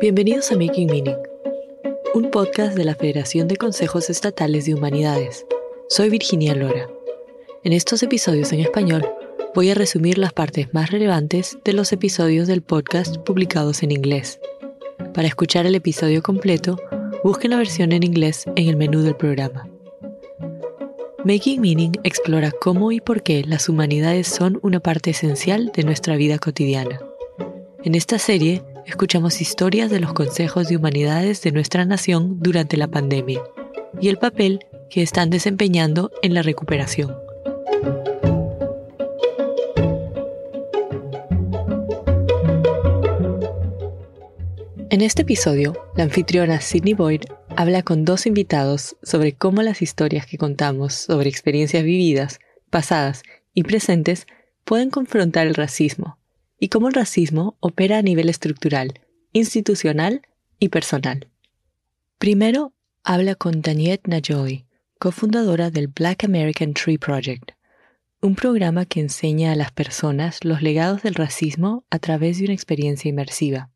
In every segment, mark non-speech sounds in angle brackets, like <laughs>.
Bienvenidos a Making Meaning, un podcast de la Federación de Consejos Estatales de Humanidades. Soy Virginia Lora. En estos episodios en español voy a resumir las partes más relevantes de los episodios del podcast publicados en inglés. Para escuchar el episodio completo, busquen la versión en inglés en el menú del programa. Making Meaning explora cómo y por qué las humanidades son una parte esencial de nuestra vida cotidiana. En esta serie escuchamos historias de los consejos de humanidades de nuestra nación durante la pandemia y el papel que están desempeñando en la recuperación. En este episodio, la anfitriona Sidney Boyd habla con dos invitados sobre cómo las historias que contamos sobre experiencias vividas, pasadas y presentes pueden confrontar el racismo y cómo el racismo opera a nivel estructural, institucional y personal. Primero, habla con Daniette Najoy, cofundadora del Black American Tree Project, un programa que enseña a las personas los legados del racismo a través de una experiencia inmersiva.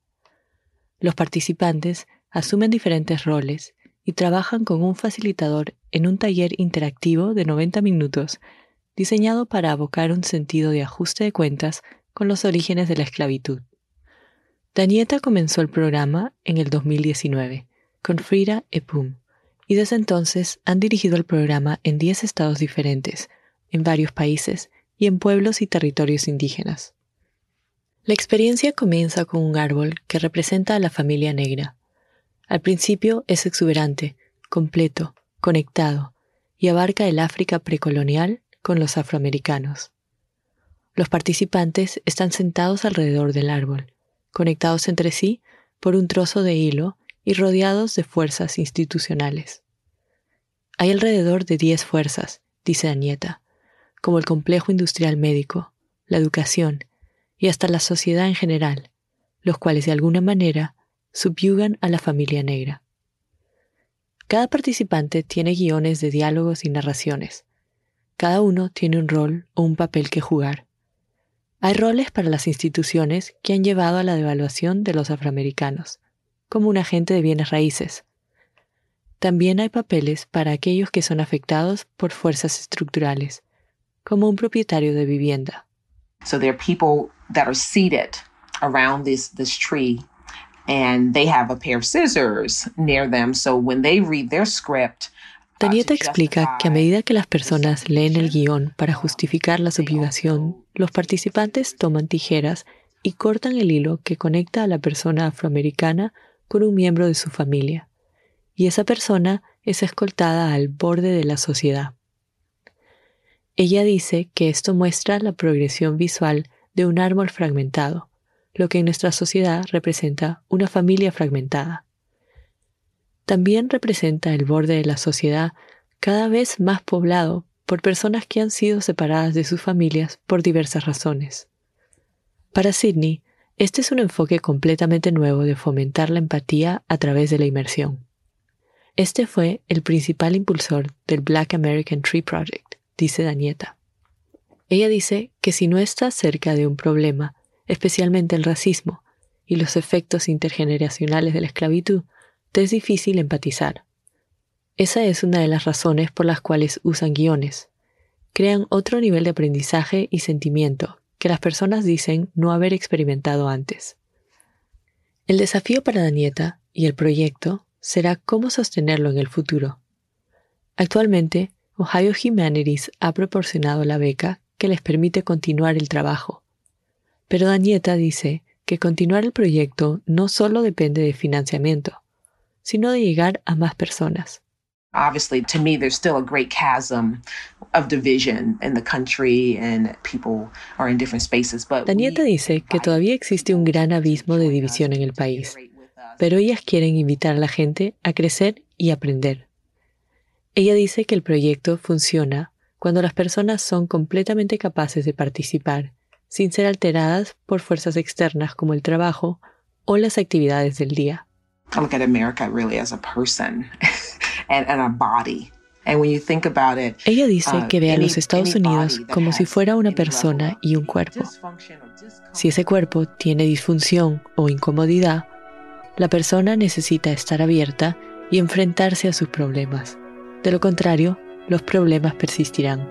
Los participantes asumen diferentes roles y trabajan con un facilitador en un taller interactivo de 90 minutos diseñado para abocar un sentido de ajuste de cuentas con los orígenes de la esclavitud. Danieta comenzó el programa en el 2019 con Frida Epum y desde entonces han dirigido el programa en 10 estados diferentes, en varios países y en pueblos y territorios indígenas. La experiencia comienza con un árbol que representa a la familia negra. Al principio es exuberante, completo, conectado y abarca el África precolonial con los afroamericanos. Los participantes están sentados alrededor del árbol, conectados entre sí por un trozo de hilo y rodeados de fuerzas institucionales. Hay alrededor de diez fuerzas, dice Danieta, como el complejo industrial médico, la educación y hasta la sociedad en general, los cuales de alguna manera subyugan a la familia negra. Cada participante tiene guiones de diálogos y narraciones. Cada uno tiene un rol o un papel que jugar. Hay roles para las instituciones que han llevado a la devaluación de los afroamericanos, como un agente de bienes raíces. También hay papeles para aquellos que son afectados por fuerzas estructurales, como un propietario de vivienda. So there are people that are seated around this, this tree and they have a pair of scissors near them. So when they read their script, Danieta explica que a medida que las personas leen el guion para justificar la subjugación, los participantes toman tijeras y cortan el hilo que conecta a la persona afroamericana con un miembro de su familia, y esa persona es escoltada al borde de la sociedad. Ella dice que esto muestra la progresión visual de un árbol fragmentado, lo que en nuestra sociedad representa una familia fragmentada también representa el borde de la sociedad cada vez más poblado por personas que han sido separadas de sus familias por diversas razones. Para Sidney, este es un enfoque completamente nuevo de fomentar la empatía a través de la inmersión. Este fue el principal impulsor del Black American Tree Project, dice Danieta. Ella dice que si no estás cerca de un problema, especialmente el racismo y los efectos intergeneracionales de la esclavitud, es difícil empatizar. Esa es una de las razones por las cuales usan guiones. Crean otro nivel de aprendizaje y sentimiento que las personas dicen no haber experimentado antes. El desafío para Danieta y el proyecto será cómo sostenerlo en el futuro. Actualmente, Ohio Humanities ha proporcionado la beca que les permite continuar el trabajo. Pero Danieta dice que continuar el proyecto no solo depende de financiamiento, sino de llegar a más personas. Obviously, to me, there's still a great chasm of division in the country and people are in different spaces. But Danieta dice que todavía existe un gran abismo de división en el país, pero ellas quieren invitar a la gente a crecer y aprender. Ella dice que el proyecto funciona cuando las personas son completamente capaces de participar, sin ser alteradas por fuerzas externas como el trabajo o las actividades del día. I look at America really as a person <laughs> and, and a body. Ella dice uh, que ve a los Estados Unidos como si fuera una persona y un cuerpo. Si ese cuerpo tiene disfunción o incomodidad, la persona necesita estar abierta y enfrentarse a sus problemas. De lo contrario, los problemas persistirán.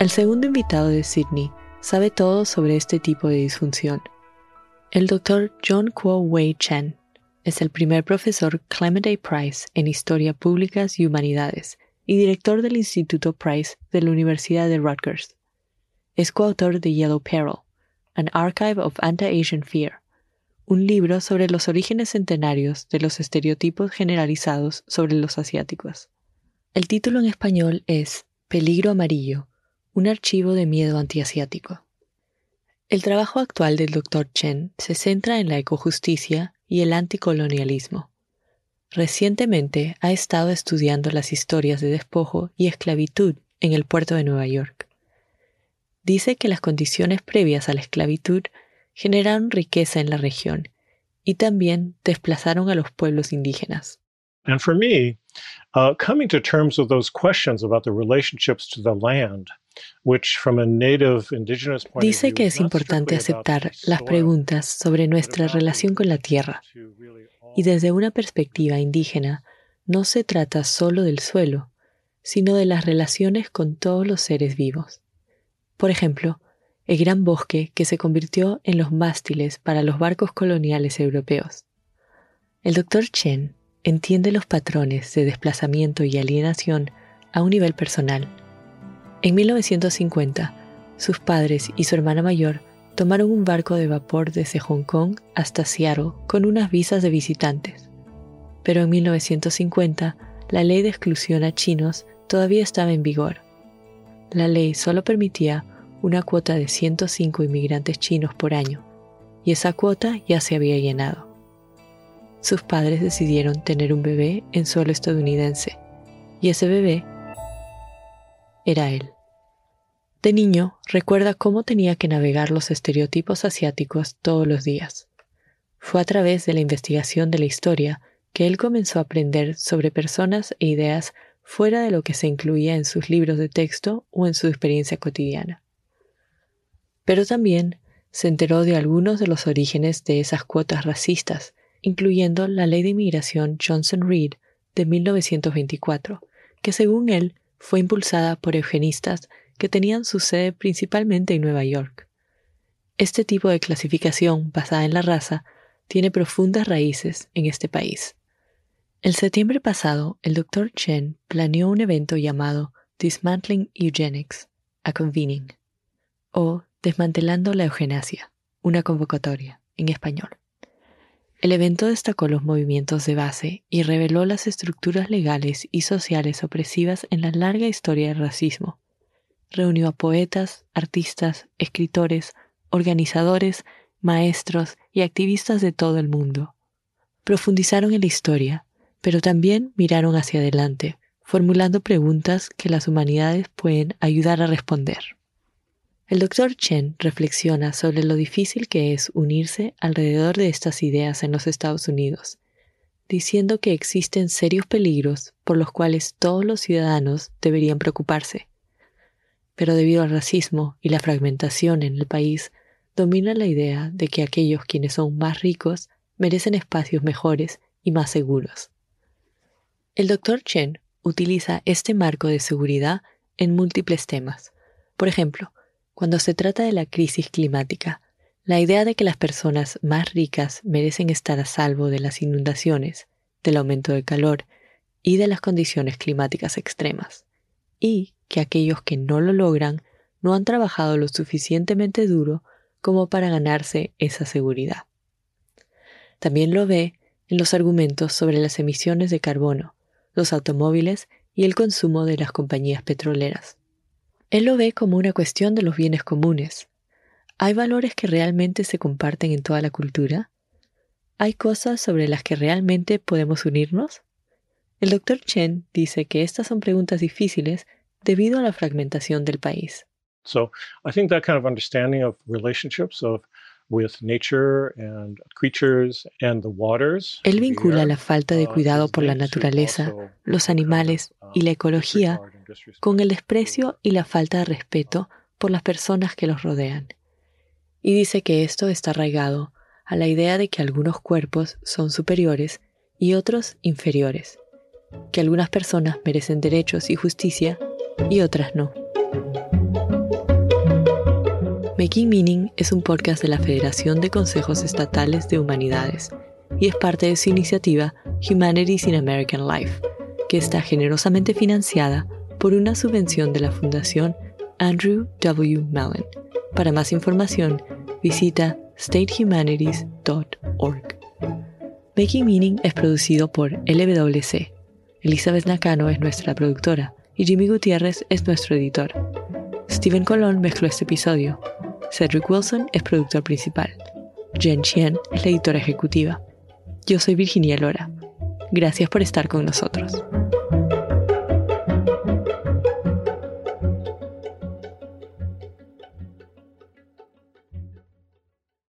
El segundo invitado de Sydney sabe todo sobre este tipo de disfunción. El doctor John Kuo Wei Chen es el primer profesor Clement A. Price en Historia Públicas y Humanidades y director del Instituto Price de la Universidad de Rutgers. Es coautor de Yellow Peril, An Archive of Anti-Asian Fear, un libro sobre los orígenes centenarios de los estereotipos generalizados sobre los asiáticos. El título en español es Peligro Amarillo, un archivo de miedo antiasiático. El trabajo actual del Dr. Chen se centra en la ecojusticia y el anticolonialismo. Recientemente ha estado estudiando las historias de despojo y esclavitud en el puerto de Nueva York. Dice que las condiciones previas a la esclavitud generaron riqueza en la región y también desplazaron a los pueblos indígenas. And for me, uh, coming to terms with those questions about the relationships to the land Dice que es importante aceptar las preguntas sobre nuestra relación con la tierra. Y desde una perspectiva indígena, no se trata solo del suelo, sino de las relaciones con todos los seres vivos. Por ejemplo, el gran bosque que se convirtió en los mástiles para los barcos coloniales europeos. El doctor Chen entiende los patrones de desplazamiento y alienación a un nivel personal en 1950, sus padres y su hermana mayor tomaron un barco de vapor desde Hong Kong hasta Seattle con unas visas de visitantes. Pero en 1950, la ley de exclusión a chinos todavía estaba en vigor. La ley solo permitía una cuota de 105 inmigrantes chinos por año, y esa cuota ya se había llenado. Sus padres decidieron tener un bebé en suelo estadounidense, y ese bebé era él. De niño, recuerda cómo tenía que navegar los estereotipos asiáticos todos los días. Fue a través de la investigación de la historia que él comenzó a aprender sobre personas e ideas fuera de lo que se incluía en sus libros de texto o en su experiencia cotidiana. Pero también se enteró de algunos de los orígenes de esas cuotas racistas, incluyendo la ley de inmigración Johnson-Reed de 1924, que según él fue impulsada por eugenistas que tenían su sede principalmente en Nueva York. Este tipo de clasificación basada en la raza tiene profundas raíces en este país. El septiembre pasado, el Dr. Chen planeó un evento llamado Dismantling Eugenics, a Convening, o Desmantelando la Eugenasia, una convocatoria, en español. El evento destacó los movimientos de base y reveló las estructuras legales y sociales opresivas en la larga historia del racismo. Reunió a poetas, artistas, escritores, organizadores, maestros y activistas de todo el mundo. Profundizaron en la historia, pero también miraron hacia adelante, formulando preguntas que las humanidades pueden ayudar a responder. El doctor Chen reflexiona sobre lo difícil que es unirse alrededor de estas ideas en los Estados Unidos, diciendo que existen serios peligros por los cuales todos los ciudadanos deberían preocuparse. Pero debido al racismo y la fragmentación en el país, domina la idea de que aquellos quienes son más ricos merecen espacios mejores y más seguros. El doctor Chen utiliza este marco de seguridad en múltiples temas. Por ejemplo, cuando se trata de la crisis climática, la idea de que las personas más ricas merecen estar a salvo de las inundaciones, del aumento del calor y de las condiciones climáticas extremas, y que aquellos que no lo logran no han trabajado lo suficientemente duro como para ganarse esa seguridad. También lo ve en los argumentos sobre las emisiones de carbono, los automóviles y el consumo de las compañías petroleras. Él lo ve como una cuestión de los bienes comunes. ¿Hay valores que realmente se comparten en toda la cultura? ¿Hay cosas sobre las que realmente podemos unirnos? El doctor Chen dice que estas son preguntas difíciles debido a la fragmentación del país. So I think that kind of understanding of relationships of Él vincula la falta de cuidado por la naturaleza, los animales y la ecología con el desprecio y la falta de respeto por las personas que los rodean. Y dice que esto está arraigado a la idea de que algunos cuerpos son superiores y otros inferiores, que algunas personas merecen derechos y justicia y otras no. Making Meaning es un podcast de la Federación de Consejos Estatales de Humanidades y es parte de su iniciativa Humanities in American Life, que está generosamente financiada por una subvención de la Fundación Andrew W. Mellon. Para más información, visita statehumanities.org. Making Meaning es producido por LWC. Elizabeth Nakano es nuestra productora y Jimmy Gutiérrez es nuestro editor. Steven Colón mezcló este episodio. Cedric Wilson es productor principal. Jen Chien es la editora ejecutiva. Yo soy Virginia Lora. Gracias por estar con nosotros.